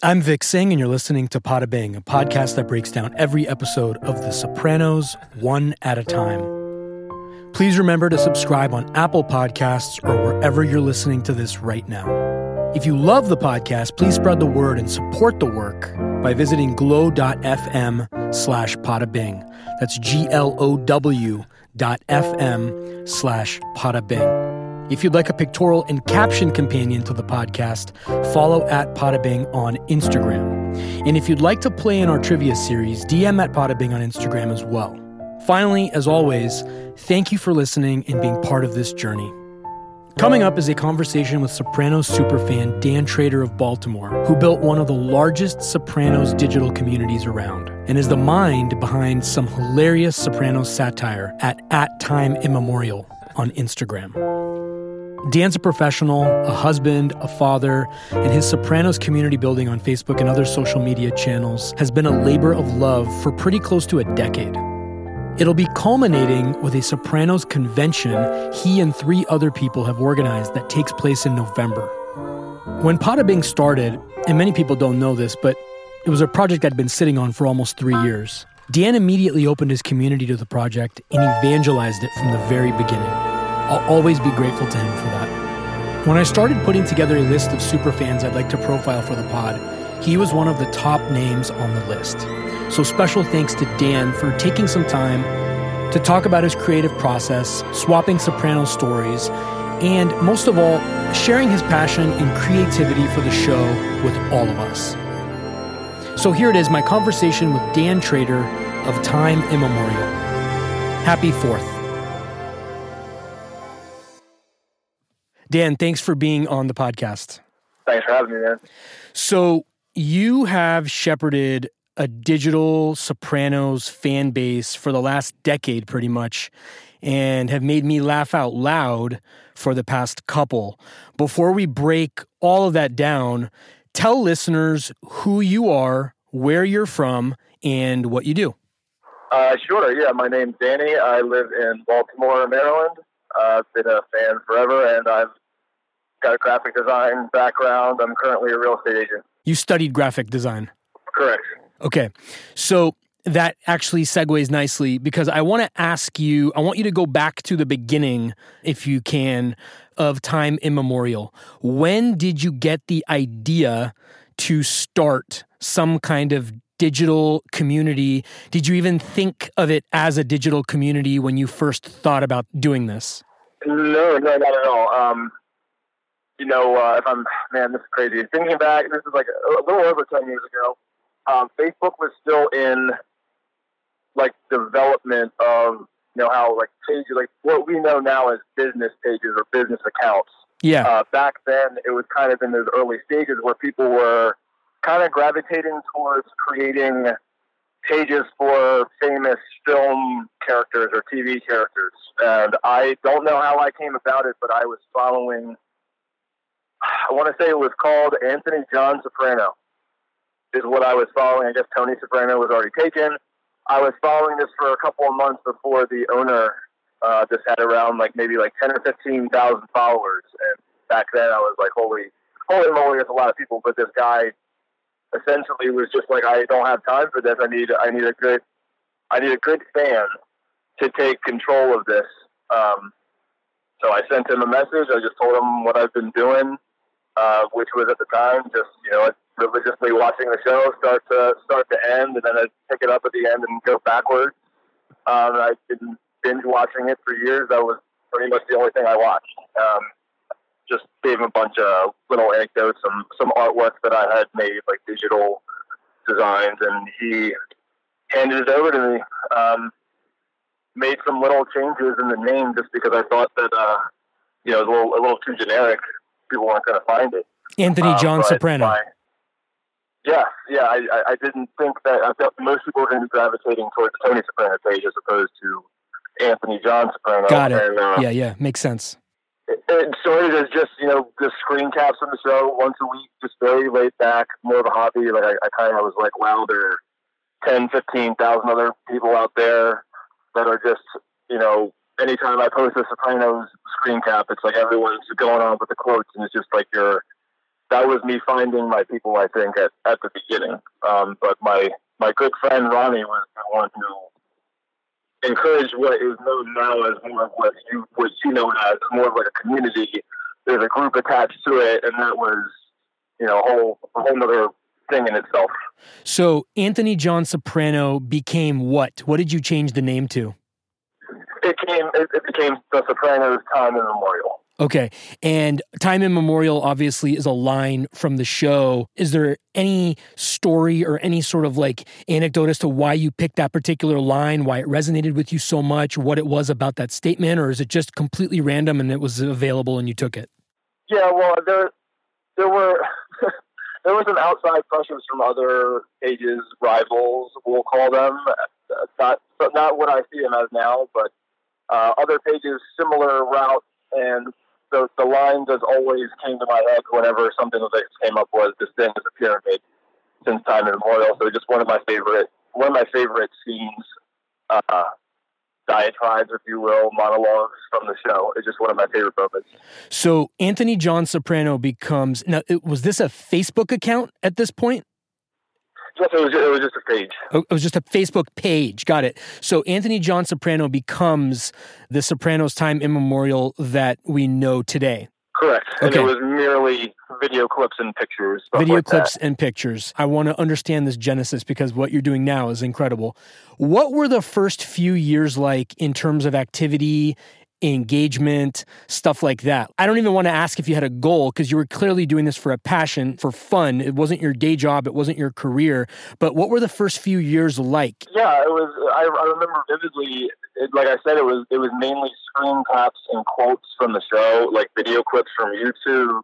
I'm Vic Singh, and you're listening to Pada Bing, a podcast that breaks down every episode of The Sopranos one at a time. Please remember to subscribe on Apple Podcasts or wherever you're listening to this right now. If you love the podcast, please spread the word and support the work by visiting glow.fm slash Bing. That's G L O W dot FM slash Bing. If you'd like a pictorial and caption companion to the podcast, follow at Podabing on Instagram. And if you'd like to play in our trivia series, DM at Podabing on Instagram as well. Finally, as always, thank you for listening and being part of this journey. Coming up is a conversation with Sopranos superfan Dan Trader of Baltimore, who built one of the largest Sopranos digital communities around and is the mind behind some hilarious Sopranos satire at at time immemorial on Instagram. Dan's a professional, a husband, a father, and his Sopranos community building on Facebook and other social media channels has been a labor of love for pretty close to a decade. It'll be culminating with a Sopranos convention he and three other people have organized that takes place in November. When Pada Bing started, and many people don't know this, but it was a project I'd been sitting on for almost three years. Dan immediately opened his community to the project and evangelized it from the very beginning. I'll always be grateful to him for that. When I started putting together a list of superfans I'd like to profile for the pod, he was one of the top names on the list. So special thanks to Dan for taking some time to talk about his creative process, swapping soprano stories, and most of all, sharing his passion and creativity for the show with all of us. So here it is my conversation with Dan Trader of Time Immemorial. Happy 4th. Dan, thanks for being on the podcast. Thanks for having me, man. So, you have shepherded a digital Sopranos fan base for the last decade, pretty much, and have made me laugh out loud for the past couple. Before we break all of that down, tell listeners who you are, where you're from, and what you do. Uh, sure. Yeah, my name's Danny. I live in Baltimore, Maryland. Uh, I've been a fan forever, and I've got a graphic design background. I'm currently a real estate agent. You studied graphic design? Correct. Okay. So that actually segues nicely because I want to ask you, I want you to go back to the beginning, if you can, of time immemorial. When did you get the idea to start some kind of digital community? Did you even think of it as a digital community when you first thought about doing this? No, no, not at all. Um, you know, uh, if I'm, man, this is crazy. Thinking back, this is like a, little over 10 years ago. Um, Facebook was still in like development of, you know, how like pages, like what we know now as business pages or business accounts. Yeah. Uh, back then, it was kind of in those early stages where people were kind of gravitating towards creating pages for famous film characters or TV characters. And I don't know how I came about it, but I was following I want to say it was called Anthony John Soprano, is what I was following. I guess Tony Soprano was already taken. I was following this for a couple of months before the owner uh, just had around like maybe like ten or fifteen thousand followers, and back then I was like, holy, holy moly, there's a lot of people. But this guy essentially was just like, I don't have time for this. I need, I need a good, I need a good fan to take control of this. Um, so I sent him a message. I just told him what I've been doing uh, which was at the time just you know religiously watching the show start to start to end, and then I'd pick it up at the end and go backwards. Um, I've been binge watching it for years. That was pretty much the only thing I watched. Um, just gave him a bunch of little anecdotes, some some artwork that I had made, like digital designs, and he handed it over to me. Um, made some little changes in the name just because I thought that uh, you know it was a little, a little too generic people weren't going to find it. Anthony um, John Soprano. My, yeah, yeah. I, I didn't think that. I thought most people were going to be gravitating towards the Tony Soprano page as opposed to Anthony John Soprano. Got it. And, uh, yeah, yeah. Makes sense. It, started as just you know the screen caps on the show once a week, just very laid back, more of a hobby. Like I, I kind of was like, wow, there are 10, 15,000 other people out there that are just you know anytime I post a Sopranos screen cap, it's like everyone's going on with the quotes, and it's just like you're that was me finding my people. I think at, at the beginning. Um, but my my good friend Ronnie was the one who encouraged what is known now as more of what you what you know as more of like a community. There's a group attached to it, and that was you know a whole a whole other thing in itself. So Anthony John Soprano became what? What did you change the name to? It came. It, it became the Sopranos Time Immemorial. Okay. And Time Immemorial obviously is a line from the show. Is there any story or any sort of like anecdote as to why you picked that particular line, why it resonated with you so much, what it was about that statement, or is it just completely random and it was available and you took it? Yeah, well, there there were there was some outside pressures from other pages, rivals, we'll call them. Not not what I see them as now, but uh, other pages similar route and the the line that always came to my head whenever something like this came up was this thing is a pyramid since time immemorial. So just one of my favorite one of my favorite scenes, uh, diatribes, if you will, monologues from the show. It's just one of my favorite moments. So Anthony John Soprano becomes now. Was this a Facebook account at this point? It was, it was just a page. Oh, it was just a Facebook page. Got it. So Anthony John Soprano becomes the Sopranos time immemorial that we know today. Correct. And okay. it was merely video clips and pictures. Video like clips that. and pictures. I want to understand this genesis because what you're doing now is incredible. What were the first few years like in terms of activity engagement, stuff like that. I don't even want to ask if you had a goal because you were clearly doing this for a passion, for fun. It wasn't your day job, it wasn't your career. But what were the first few years like? Yeah, it was. I, I remember vividly. It, like I said, it was it was mainly screen caps and quotes from the show, like video clips from YouTube.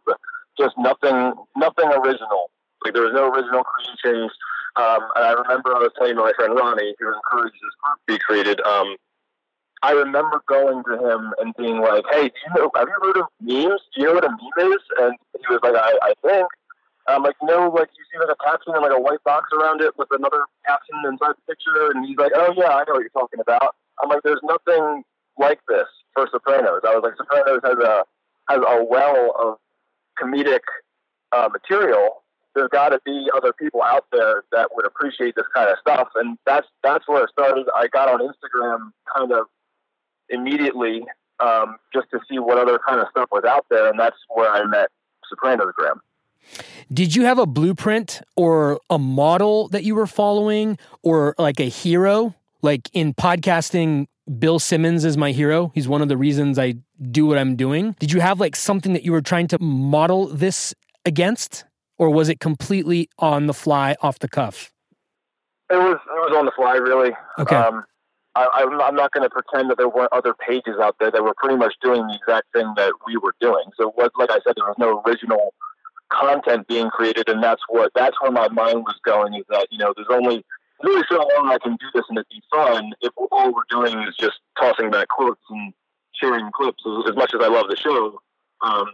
Just nothing, nothing original. Like there was no original creation. Um, and I remember I was telling my friend Ronnie, who encouraged this group to be created. Um, I remember going to him and being like, "Hey, do you know? Have you heard of memes? Do you know what a meme is?" And he was like, "I, I think." I'm like, "No, like you see like a caption and like a white box around it with another caption inside the picture." And he's like, "Oh yeah, I know what you're talking about." I'm like, "There's nothing like this for Sopranos." I was like, "Sopranos has a has a well of comedic uh, material." There's got to be other people out there that would appreciate this kind of stuff, and that's that's where it started. I got on Instagram kind of immediately um, just to see what other kind of stuff was out there, and that's where I met Sopranosgram. Did you have a blueprint or a model that you were following, or like a hero? Like in podcasting, Bill Simmons is my hero. He's one of the reasons I do what I'm doing. Did you have like something that you were trying to model this against, or was it completely on the fly, off the cuff? It was. It was on the fly, really. Okay. Um, I, I'm not going to pretend that there weren't other pages out there that were pretty much doing the exact thing that we were doing. So, what, like I said, there was no original content being created, and that's what that's where my mind was going. Is that you know, there's only really so long I can do this and it be fun if all we're doing is just tossing back quotes and sharing clips. As much as I love the show, um,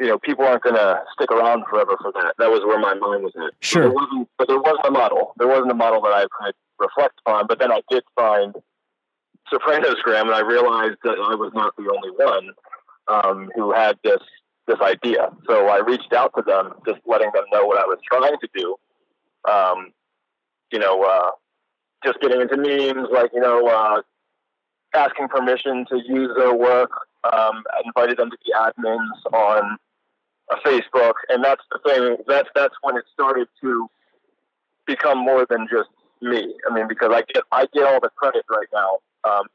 you know, people aren't going to stick around forever for that. That was where my mind was at. Sure. But there wasn't, but there wasn't a model. There wasn't a model that I could reflect on. But then I did find Sopranosgram, and I realized that I was not the only one um, who had this this idea. So I reached out to them, just letting them know what I was trying to do. Um, you know, uh, just getting into memes, like you know, uh, asking permission to use their work. Um, I invited them to be admins on a Facebook, and that's the thing. That's that's when it started to become more than just me. I mean, because I get I get all the credit right now um,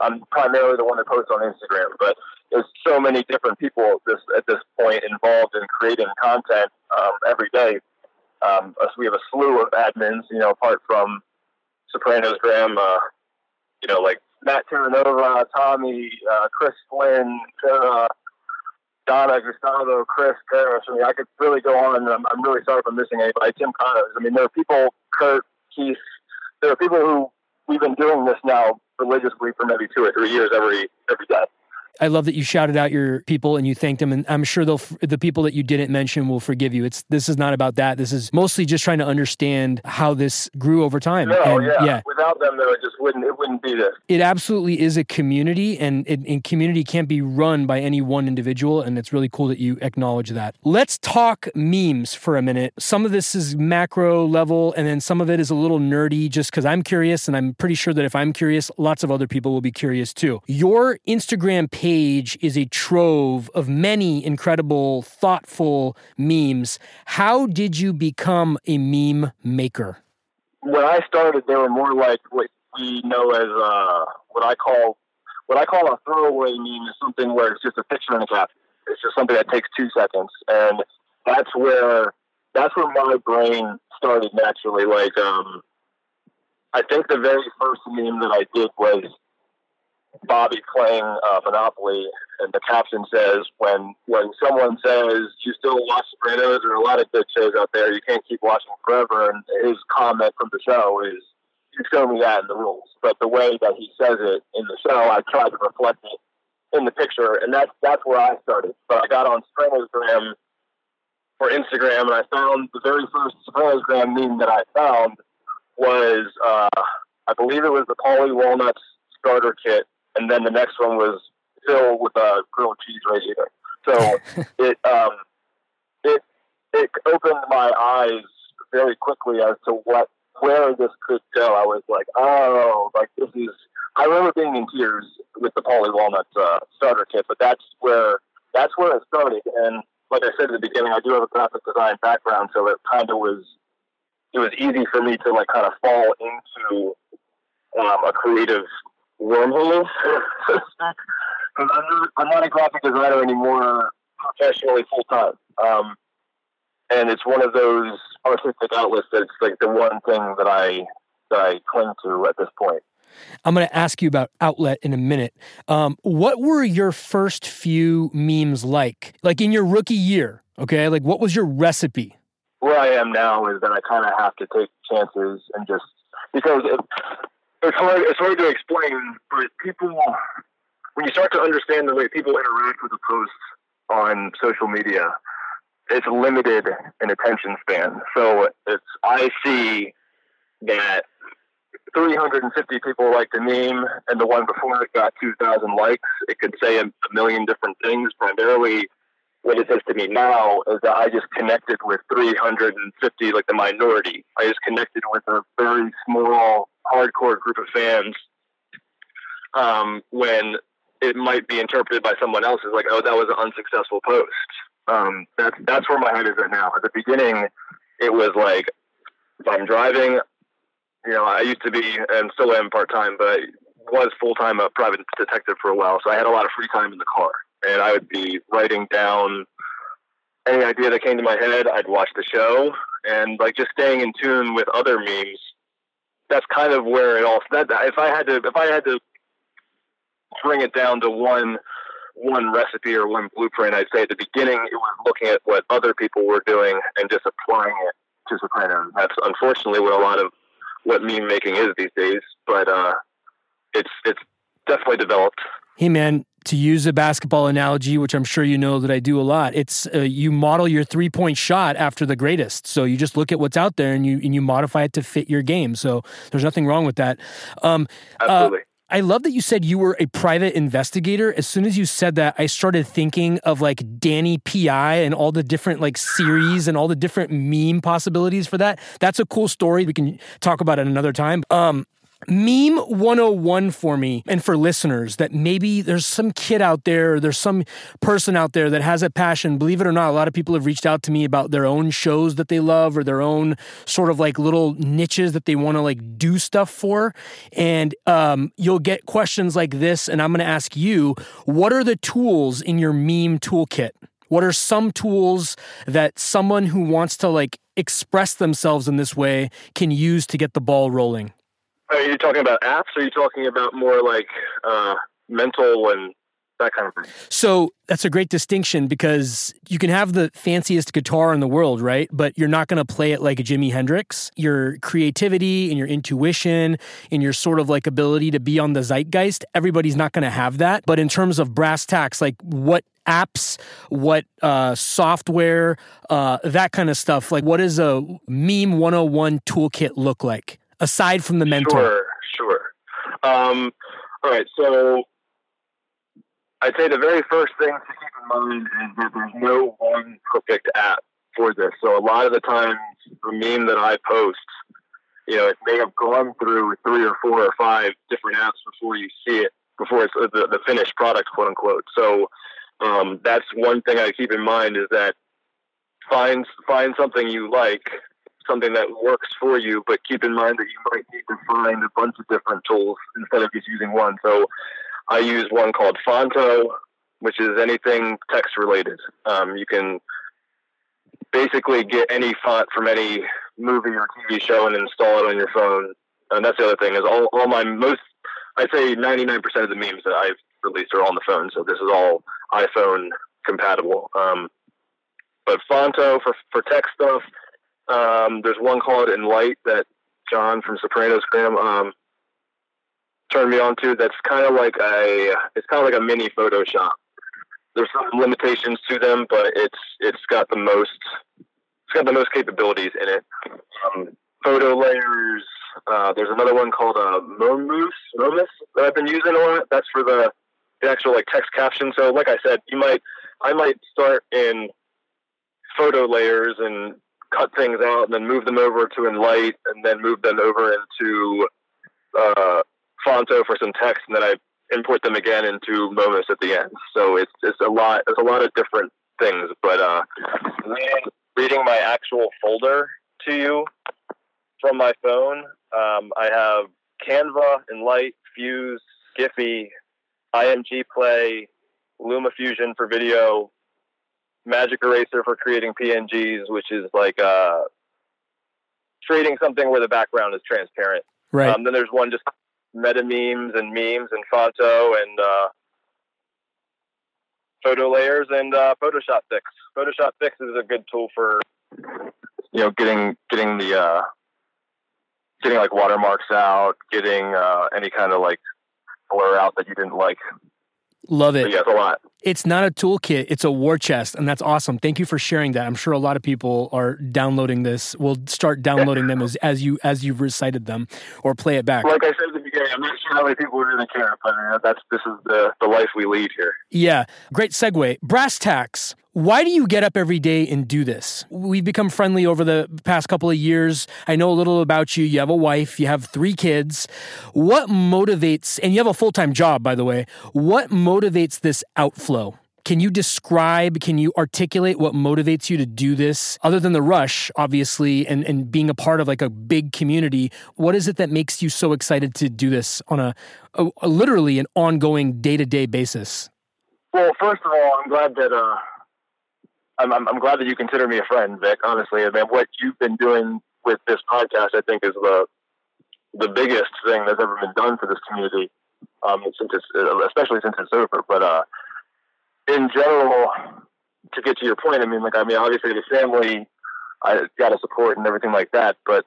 I'm primarily the one that posts on Instagram, but there's so many different people at this at this point involved in creating content um, every day. Um, we have a slew of admins, you know, apart from Sopranosgram, uh, you know, like Matt Terranova, Tommy, uh, Chris Flynn, uh, Donna, Gustavo, Chris, Paris. I mean, I could really go on. I'm, I'm really sorry if I'm missing anybody. Tim Connors. I mean, there are people, Kurt, Keith, there are people who we've been doing this now religiously for maybe two or three years every every day. I love that you shouted out your people and you thanked them, and I'm sure they'll the people that you didn't mention will forgive you. It's this is not about that. This is mostly just trying to understand how this grew over time. No, and, yeah. yeah. Without them, though, it just wouldn't it wouldn't be this. It absolutely is a community, and, it, and community can't be run by any one individual. And it's really cool that you acknowledge that. Let's talk memes for a minute. Some of this is macro level, and then some of it is a little nerdy, just because I'm curious, and I'm pretty sure that if I'm curious, lots of other people will be curious too. Your Instagram page page is a trove of many incredible, thoughtful memes. How did you become a meme maker? When I started, they were more like what we know as uh, what I call what I call a throwaway meme is something where it's just a picture and a caption. It's just something that takes two seconds, and that's where that's where my brain started naturally. Like, um, I think the very first meme that I did was Bobby playing uh, Monopoly, and the caption says, "When when someone says you still watch Sopranos, there are a lot of good shows out there. You can't keep watching forever." And his comment from the show is, "You show me that in the rules." But the way that he says it in the show, I tried to reflect it in the picture, and that's that's where I started. But I got on Sopranosgram for Instagram, and I found the very first Sopranosgram meme that I found was, uh, I believe it was the Paulie Walnuts starter kit and then the next one was filled with a grilled cheese radiator. So it um, it it opened my eyes very quickly as to what where this could go. I was like, oh, like this is. I remember being in tears with the Paulie Walnut uh, starter kit, but that's where that's where it started. And like I said at the beginning, I do have a graphic design background, so it kind of was it was easy for me to like kind of fall into um, a creative wormhole, so to speak. I'm not, I'm not a graphic designer anymore professionally full time. Um, and it's one of those artistic outlets that's like the one thing that I that I cling to at this point. I'm going to ask you about outlet in a minute. Um, what were your first few memes like? Like in your rookie year, okay? Like what was your recipe? Where I am now is that I kind of have to take chances and just because it, it's hard. It's hard to explain, but people, when you start to understand the way people interact with the posts on social media, it's limited in attention span. So it's I see that 350 people like the meme, and the one before it got 2,000 likes. It could say a, a million different things. Primarily, what it says to me now is that I just connected with 350, like the minority. I just connected with a very small hardcore group of fans um, when it might be interpreted by someone else as like, oh, that was an unsuccessful post. Um, that's that's where my head is right now. At the beginning, it was like if I'm driving, you know, I used to be and still am part time, but I was full time a private detective for a while, so I had a lot of free time in the car, and I would be writing down any idea that came to my head. I'd watch the show, and like just staying in tune with other memes that's kind of where it all. That if I had to, if I had to bring it down to one one recipe or one blueprint, I'd say at the beginning it was looking at what other people were doing and just applying it to Sopranos. That's unfortunately what a lot of what meme making is these days, but uh, it's it's definitely developed. Hey man, to use a basketball analogy, which I'm sure you know that I do a lot, it's uh, you model your three point shot after the greatest. So you just look at what's out there and you and you modify it to fit your game. So there's nothing wrong with that. Um, uh, Absolutely. Uh, I love that you said you were a private investigator. As soon as you said that, I started thinking of like Danny PI and all the different like series and all the different meme possibilities for that. That's a cool story. We can talk about it another time. Um, Meme 101 for me and for listeners that maybe there's some kid out there, there's some person out there that has a passion. Believe it or not, a lot of people have reached out to me about their own shows that they love or their own sort of like little niches that they want to like do stuff for. And um, you'll get questions like this. And I'm going to ask you, what are the tools in your meme toolkit? What are some tools that someone who wants to like express themselves in this way can use to get the ball rolling? Are you talking about apps? Or are you talking about more like uh, mental and that kind of thing. So that's a great distinction because you can have the fanciest guitar in the world, right? But you're not going to play it like a Jimi Hendrix. Your creativity and your intuition and your sort of like ability to be on the zeitgeist, everybody's not going to have that. But in terms of brass tacks, like what apps, what uh, software, uh, that kind of stuff, like what does a meme 101 toolkit look like aside from the mentor? Sure, sure. Um, all right, so I'd say the very first thing to keep in mind is that there's no one perfect app for this. So a lot of the times, the meme that I post, you know, it may have gone through three or four or five different apps before you see it, before it's the, the finished product, quote unquote. So um, that's one thing I keep in mind is that find find something you like, something that works for you, but keep in mind that you might need to find a bunch of different tools instead of just using one. So I use one called Phonto, which is anything text related. Um, you can basically get any font from any movie or TV show and install it on your phone. And that's the other thing is all, all my most, I'd say 99% of the memes that I've released are on the phone. So this is all iPhone compatible. Um, but Phonto for, for text stuff, um, there's one called Enlight that John from Sopranosgram um, turned me on to that's kind of like a it's kind of like a mini Photoshop. There's some limitations to them, but it's it's got the most it's got the most capabilities in it. Um, photo layers. Uh, there's another one called uh, Momus Momus that I've been using a lot. That's for the, the actual like text caption. So like I said, you might I might start in photo layers and cut things out and then move them over to Enlight and then move them over into uh, Phonto for some text, and then I import them again into Momus at the end. So it's it's a lot. It's a lot of different things. But uh, reading, reading my actual folder to you from my phone, um, I have Canva, Enlight, Fuse, Giphy, IMG Play, LumaFusion for video, Magic Eraser for creating PNGs, which is like uh, creating something where the background is transparent. Right. Um, then there's one just meta memes and memes and Phonto and uh, photo layers and uh, Photoshop Fix. Photoshop Fix is a good tool for you know getting getting the uh, getting like watermarks out, getting uh, any kind of like blur out that you didn't like. Love it. But yeah, it's a lot. It's not a toolkit, it's a war chest, and that's awesome. Thank you for sharing that. I'm sure a lot of people are downloading this. We'll start downloading them as, as you as you've recited them or play it back. Like I said I'm not sure how many people really care, but uh, that's this is the the life we lead here. Yeah, great segue. Brass tacks. Why do you get up every day and do this? We've become friendly over the past couple of years. I know a little about you. You have a wife, you have three kids. What motivates, and you have a full time job, by the way, what motivates this outflow? Can you describe, can you articulate what motivates you to do this? Other than the rush, obviously, and, and being a part of like a big community, what is it that makes you so excited to do this on a, a, a literally an ongoing day to day basis? Well, first of all, I'm glad that uh, I'm, I'm, I'm glad that you consider me a friend, Vic. Honestly, I mean, what you've been doing with this podcast, I think, is the the biggest thing that's ever been done for this community. Um, since it's especially since it's over, but uh, in general, to get to your point, I mean, like, I mean, obviously the family, I got to support and everything like that, but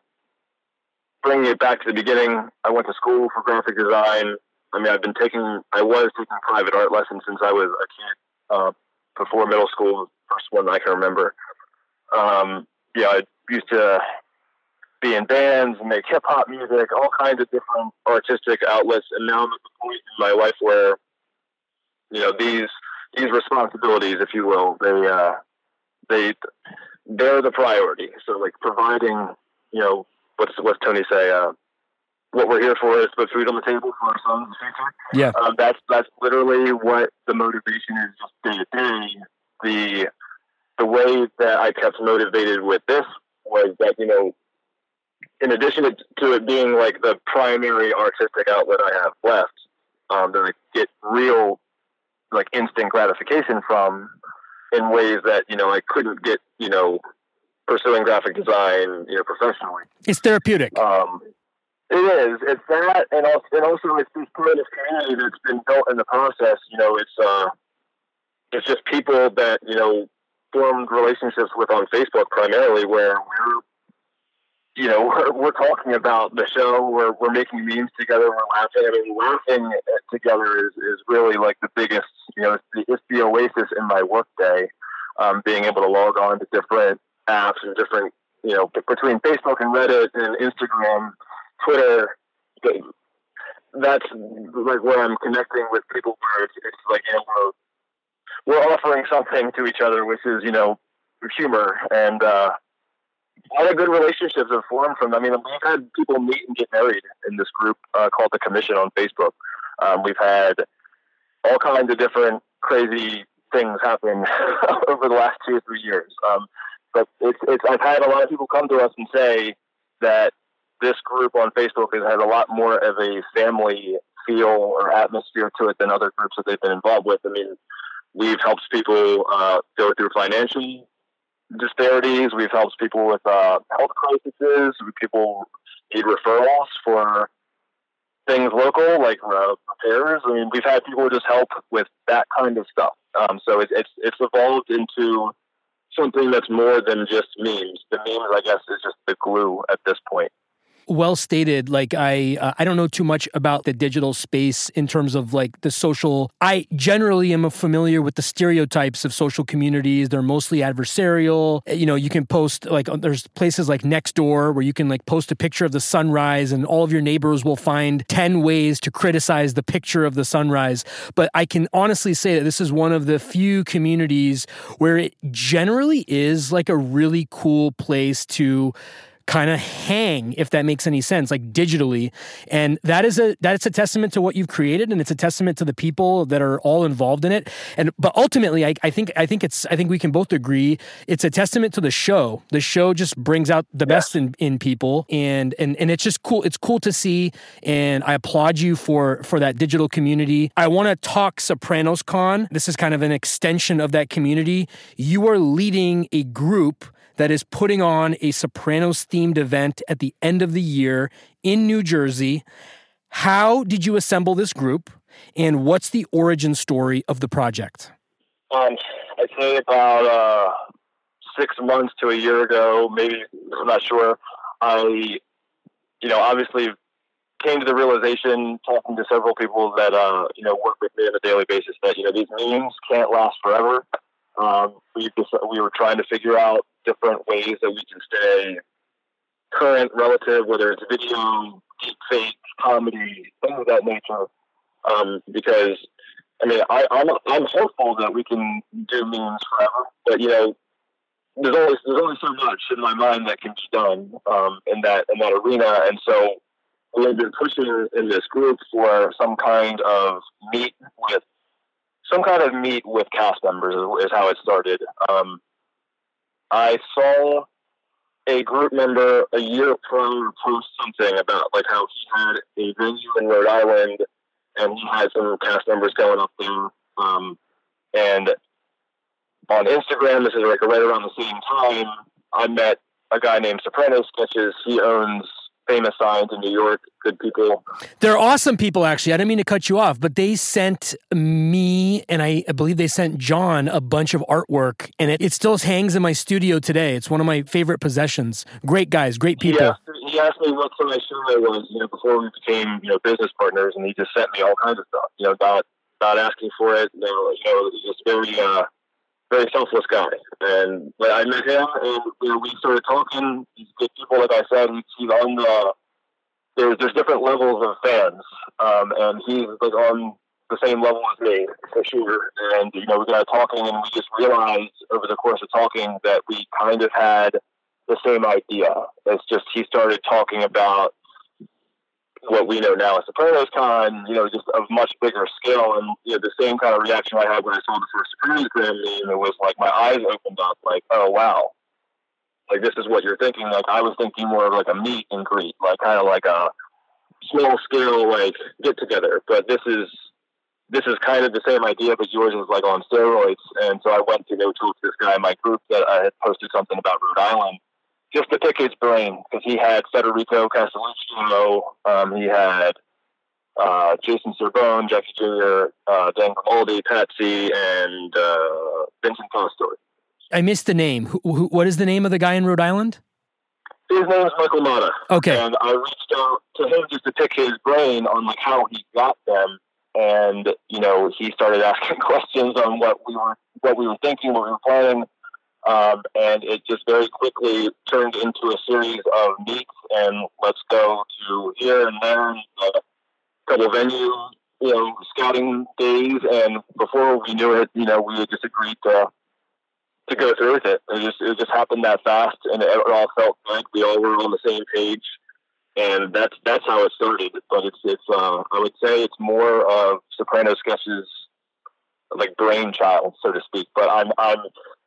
bringing it back to the beginning, I went to school for graphic design. I mean, I've been taking, I was taking private art lessons since I was a kid, uh, before middle school, first one I can remember. Um, yeah, I used to be in bands and make hip hop music, all kinds of different artistic outlets. And now I'm at the point in my life where, you know, these these responsibilities, if you will, they uh, they they're the priority. So like providing, you know, what's what's Tony say? Uh, what we're here for is to put food on the table for our sons' future. Yeah, um, that's that's literally what the motivation is, just day to day. The the way that I kept motivated with this was that you know, in addition to it being like the primary artistic outlet I have left, um, that I get real like instant gratification from in ways that you know I couldn't get you know pursuing graphic design you know professionally. It's therapeutic. Um, It is. It's that, and also, and also it's this of community that's been built in the process. You know, it's uh, it's just people that you know formed relationships with on Facebook primarily, where we're you know, we're, we're talking about the show. We're, we're making memes together. We're laughing. I mean, laughing together is, is really like the biggest, you know, it's the, it's the oasis in my workday. Um, being able to log on to different apps and different, you know, between Facebook and Reddit and Instagram, Twitter, that's like where I'm connecting with people where it's, it's like, you know, we're, we're offering something to each other, which is, you know, humor and, uh, a lot of good relationships have formed from. I mean, we've had people meet and get married in this group uh, called the Commission on Facebook. Um, we've had all kinds of different crazy things happen over the last two or three years. Um, but it's, it's I've had a lot of people come to us and say that this group on Facebook has had a lot more of a family feel or atmosphere to it than other groups that they've been involved with. I mean, we've helped people uh, go through financial disparities. We've helped people with uh, health crises. People need referrals for things local, like repairs. I mean, we've had people just help with that kind of stuff. Um, so it, it's it's evolved into something that's more than just memes. The memes, I guess, is just the glue at this point well stated like i uh, i don't know too much about the digital space in terms of like the social. I generally am familiar with the stereotypes of social communities. They're mostly adversarial. You know you can post like there's places like Nextdoor where you can like post a picture of the sunrise and all of your neighbors will find 10 ways to criticize the picture of the sunrise. But i can honestly say that this is one of the few communities where it generally is like a really cool place to kind of hang if that makes any sense like digitally. And that is a that's a testament to what you've created and it's a testament to the people that are all involved in it. And but ultimately I, I think i think it's i think we can both agree it's a testament to the show. The show just brings out the yes. best in, in people and and and it's just cool it's cool to see and i applaud you for for that digital community. I want to talk sopranos con. This is kind of an extension of that community. You are leading a group that is putting on a Sopranos themed event at the end of the year in New Jersey. How did you assemble this group, and what's the origin story of the project? Um, I'd say about uh, six months to a year ago, maybe I'm not sure. I, you know, obviously came to the realization, talking to several people that uh, you know work with me on a daily basis, that you know these memes can't last forever. Um, we we were trying to figure out different ways that we can stay current relative, whether it's video, deep fake, comedy, things of that nature. Um, because I mean, I, I'm I'm hopeful that we can do memes forever, but you know, there's only there's only so much in my mind that can be done um, in that in that arena, and so we've been pushing in this group for some kind of meet with some kind of meet with cast members is, is how it started. Um, I saw a group member a year prior post something about like how he had a venue in Rhode Island and he had some cast members going up there. Um, and on Instagram, this is like right around the same time, I met a guy named Soprano Sketches. He owns famous signs in New York, good people. They're awesome people, actually. I didn't mean to cut you off, but they sent me and I, believe they sent John a bunch of artwork, and it, it still hangs in my studio today. It's one of my favorite possessions. Great guys, great people. He asked, he asked me what my show was, you know, before we became, you know, business partners, and he just sent me all kinds of stuff. You know, not not asking for it. You know, you know, just very. Uh, very selfless guy. And but I met him, and you know, we started talking. He's good people, like I said. He's, he's on the there's there's different levels of fans, um, and he's like on the same level as me for sure. And you know, we got talking, and we just realized over the course of talking that we kind of had the same idea. It's just he started talking about what we know now as Sopranos Con, you know, just of much bigger scale. And, you know, the same kind of reaction I had when I saw the first Sopranosgram meme, it was like my eyes opened up, like, oh, wow. Like, this is what you're thinking. Like, I was thinking more of like a meet and greet, like kind of like a small scale, like, get together. But this is, this is kind of the same idea, but yours is like on steroids. And so I went to go talk to this guy in my group that I had posted something about Rhode Island just to pick his brain because he had Federico Castelluccio, um, he had uh, Jason Cerbone, Jackie Jr., uh, Dan Grimaldi, Patsy, and uh, Vincent Pastore. I missed the name. Who, who, what is the name of the guy in Rhode Island? His name is Michael Mata. Okay. And I reached out to him just to pick his brain on like how he got them, and you know he started asking questions on what we were what we were thinking, what we were planning, um, and it just very quickly turned into a series of meets and let's go to here and there, and a couple venue, you know, scouting days, and before we knew it, you know, we had just agreed to to go through with it. It just it just happened that fast, and it, it all felt good. We all were on the same page, and that's that's how it started. But it's it's uh, I would say it's more of Soprano sketches like brainchild, so to speak. But I'm I'm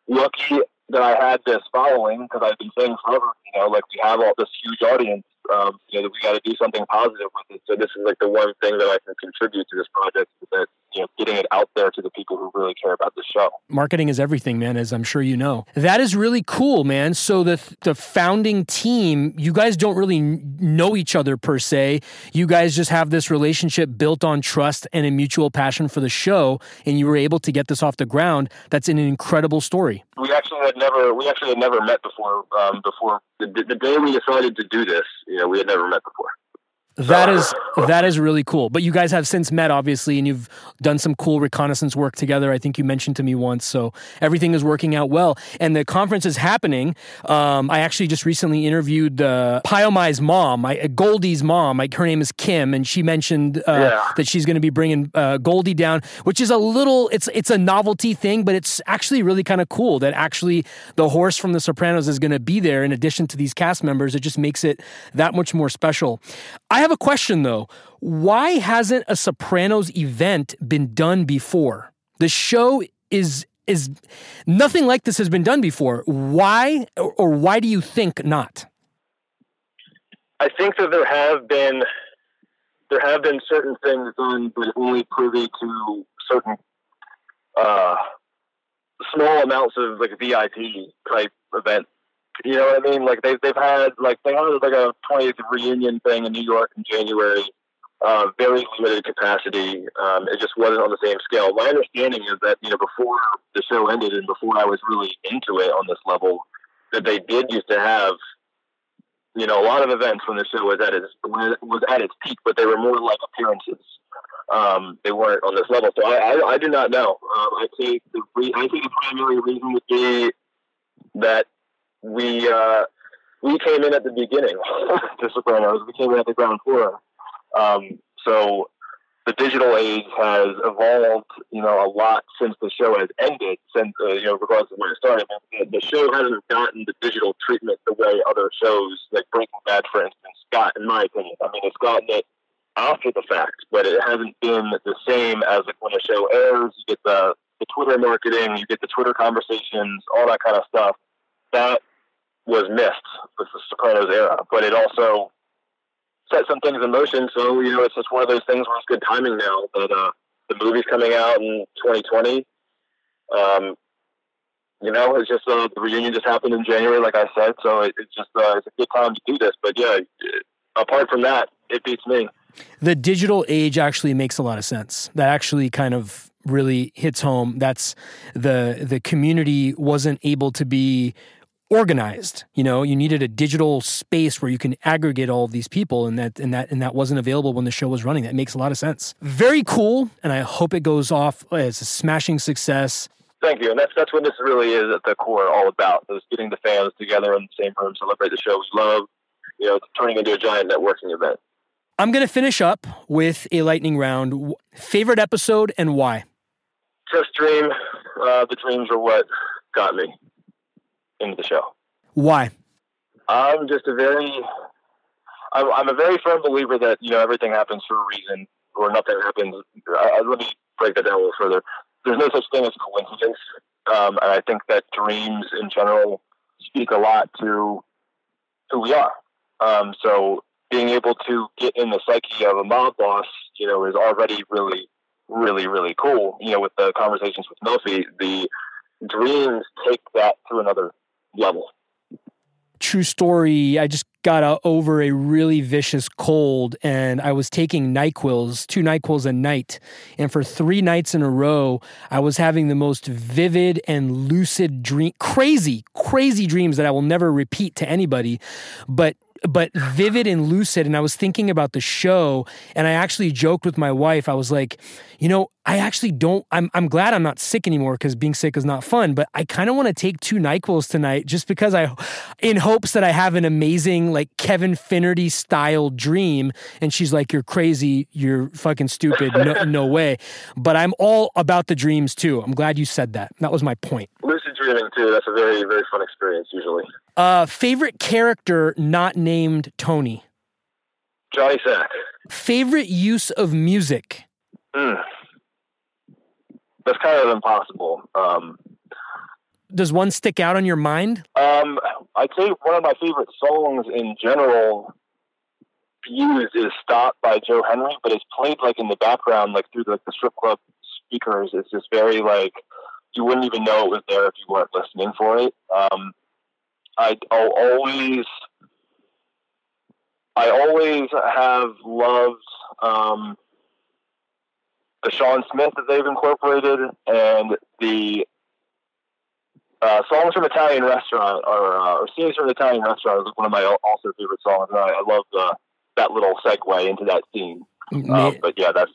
lucky that I had this following because I've been saying forever, you know, like we have all this huge audience, um, you know, that we got to do something positive with it. So this is like the one thing that I can contribute to this project is that you know getting it out there to the people who really care about the show. Marketing is everything, man, as I'm sure you know. That is really cool, man. So the the founding team, you guys don't really know each other per se. You guys just have this relationship built on trust and a mutual passion for the show, and you were able to get this off the ground. That's an incredible story. We actually had never we actually had never met before. Um, before the, the day we decided to do this, you know, we had never met before. That is that is really cool. But you guys have since met, obviously, and you've done some cool reconnaissance work together. I think you mentioned to me once. So everything is working out well, and the conference is happening. Um, I actually just recently interviewed uh, Pyomai's mom, I, Goldie's mom. Like her name is Kim, and she mentioned uh, yeah. that she's going to be bringing uh, Goldie down, which is a little. It's it's a novelty thing, but it's actually really kind of cool that actually the horse from The Sopranos is going to be there in addition to these cast members. It just makes it that much more special. I have a question though. Why hasn't a Sopranos event been done before? The show is is nothing like this has been done before. Why or why do you think not? I think that there have been there have been certain things done, but only privy to certain uh, small amounts of like VIP type event you know what I mean? Like they've they've had like they had like a 20th reunion thing in New York in January. Uh, very limited capacity. Um, it just wasn't on the same scale. My understanding is that you know before the show ended and before I was really into it on this level, that they did used to have you know a lot of events when the show was at its was at its peak, but they were more like appearances. Um, they weren't on this level, so I I, I do not know. Um, I think the re- I think the primary reason would be that we uh, we came in at the beginning to Sopranos. We came in at the ground floor. Um, so the digital age has evolved, you know, a lot since the show has ended. Since uh, you know, regardless of when it started, the show hasn't gotten the digital treatment the way other shows, like Breaking Bad, for instance, got. In my opinion, I mean, it's gotten it after the fact, but it hasn't been the same as like when a show airs. You get the the Twitter marketing, you get the Twitter conversations, all that kind of stuff. That was missed with the Sopranos era, but it also set some things in motion. So you know, it's just one of those things where it's good timing now that uh, the movie's coming out in 2020. Um, you know, it's just uh, the reunion just happened in January, like I said. So it, it's just uh, it's a good time to do this. But yeah, apart from that, it beats me. The digital age actually makes a lot of sense. That actually kind of really hits home. That's the the community wasn't able to be organized you know? You needed a digital space where you can aggregate all of these people and that and that and that wasn't available when the show was running. That makes a lot of sense. Very cool and i hope it goes off as a smashing success. Thank you and that's that's what this really is at the core all about is getting the fans together in the same room celebrate the show we love you know turning into a giant networking event. I'm going to finish up with a lightning round. Favorite episode and why? Just dream uh, the dreams are what got me into the show. Why? I'm just a very, I'm, I'm a very firm believer that you know everything happens for a reason, or nothing happens. I, let me break that down a little further. There's no such thing as coincidence, um, and I think that dreams in general speak a lot to who we are. Um, so being able to get in the psyche of a mob boss, you know, is already really, really, really cool. You know, with the conversations with Melfi, the dreams take that to another level. True story. I just got a, over a really vicious cold and I was taking NyQuils, two NyQuils a night. And for three nights in a row, I was having the most vivid and lucid dream, crazy, crazy dreams that I will never repeat to anybody. But but vivid and lucid. And I was thinking about the show, and I actually joked with my wife. I was like, you know, I actually don't. I'm I'm glad I'm not sick anymore because being sick is not fun. But I kind of want to take two Nyquils tonight, just because I, in hopes that I have an amazing like Kevin Finnerty style dream. And she's like, "You're crazy. You're fucking stupid. No, no way." But I'm all about the dreams too. I'm glad you said that. That was my point. Too. That's a very very fun experience usually. Uh, favorite character not named Tony. Johnny Sack. Favorite use of music. Mm. That's kind of impossible. Um, Does one stick out on your mind? Um, I'd say one of my favorite songs in general used is "Stop" by Joe Henry, but it's played like in the background, like through the, the strip club speakers. It's just very like you wouldn't even know it was there if you weren't listening for it. Um, I, I'll always, I always have loved um, the Sean Smith that they've incorporated, and the uh, songs from Italian Restaurant or, uh, or scenes from Italian Restaurant is one of my also favorite songs. And I, I love the that little segue into that scene. Uh, but yeah, that's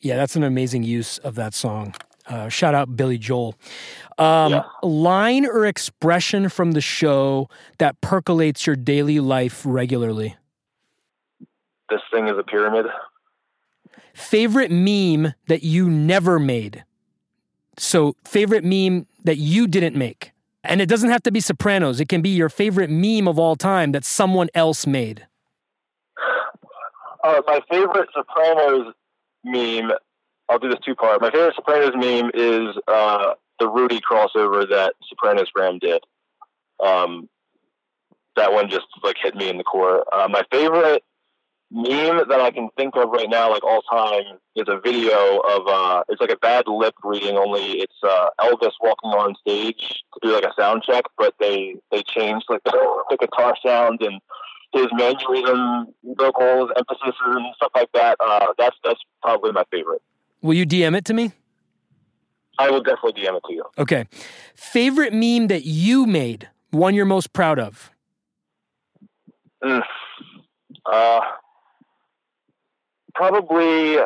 yeah, that's an amazing use of that song. Uh, shout out Billy Joel. Um, yeah. Line or expression from the show that percolates your daily life regularly. This thing is a pyramid. Favorite meme that you never made. So, favorite meme that you didn't make. And it doesn't have to be Sopranos. It can be your favorite meme of all time that someone else made. Uh, my favorite Sopranos meme I'll do this two part. My favorite Sopranos meme is uh, the Rudy crossover that Sopranosgram did. Um, that one just like hit me in the core. Uh, my favorite meme that I can think of right now, like all time, is a video of uh, it's like a bad lip reading. Only it's uh, Elvis walking on stage to do like a sound check, but they they changed like the, the guitar sound and his mannerism, vocals, emphasis, and stuff like that. Uh, that's that's probably my favorite. Will you DM it to me? I will definitely DM it to you. Okay. Favorite meme that you made, one you're most proud of? Mm. Uh, probably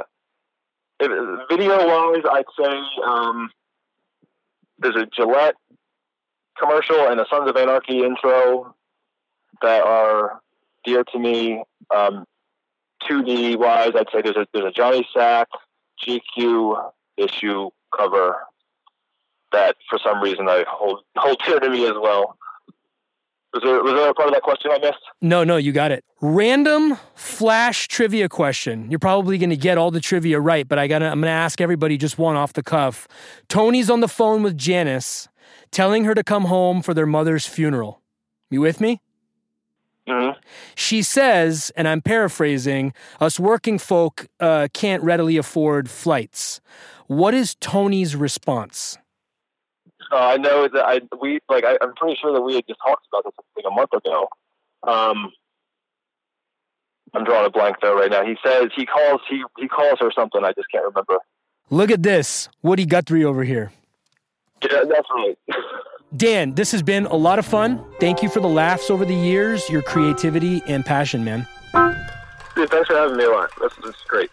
video wise, I'd say um, there's a Gillette commercial and a Sons of Anarchy intro that are dear to me. Um, 2D wise, I'd say there's a there's a Johnny Sack GQ issue cover that for some reason I hold hold dear to me as well. Was there, was there a part of that question I missed? No, no, you got it. Random flash trivia question. You're probably going to get all the trivia right, but I got I'm going to ask everybody just one off the cuff. Tony's on the phone with Janice, telling her to come home for their mother's funeral. You with me? Mm-hmm. She says, and I'm paraphrasing, us working folk uh, can't readily afford flights. What is Tony's response? Uh, I know that I we like I, am pretty sure that we had just talked about this like a month ago. Um, I'm drawing a blank though right now. He says he calls he he calls her something. I just can't remember. Look at this, Woody Guthrie over here. Yeah, that's right. Dan, this has been a lot of fun. Thank you for the laughs over the years, your creativity and passion, man. Dude, thanks for having me on. This is great.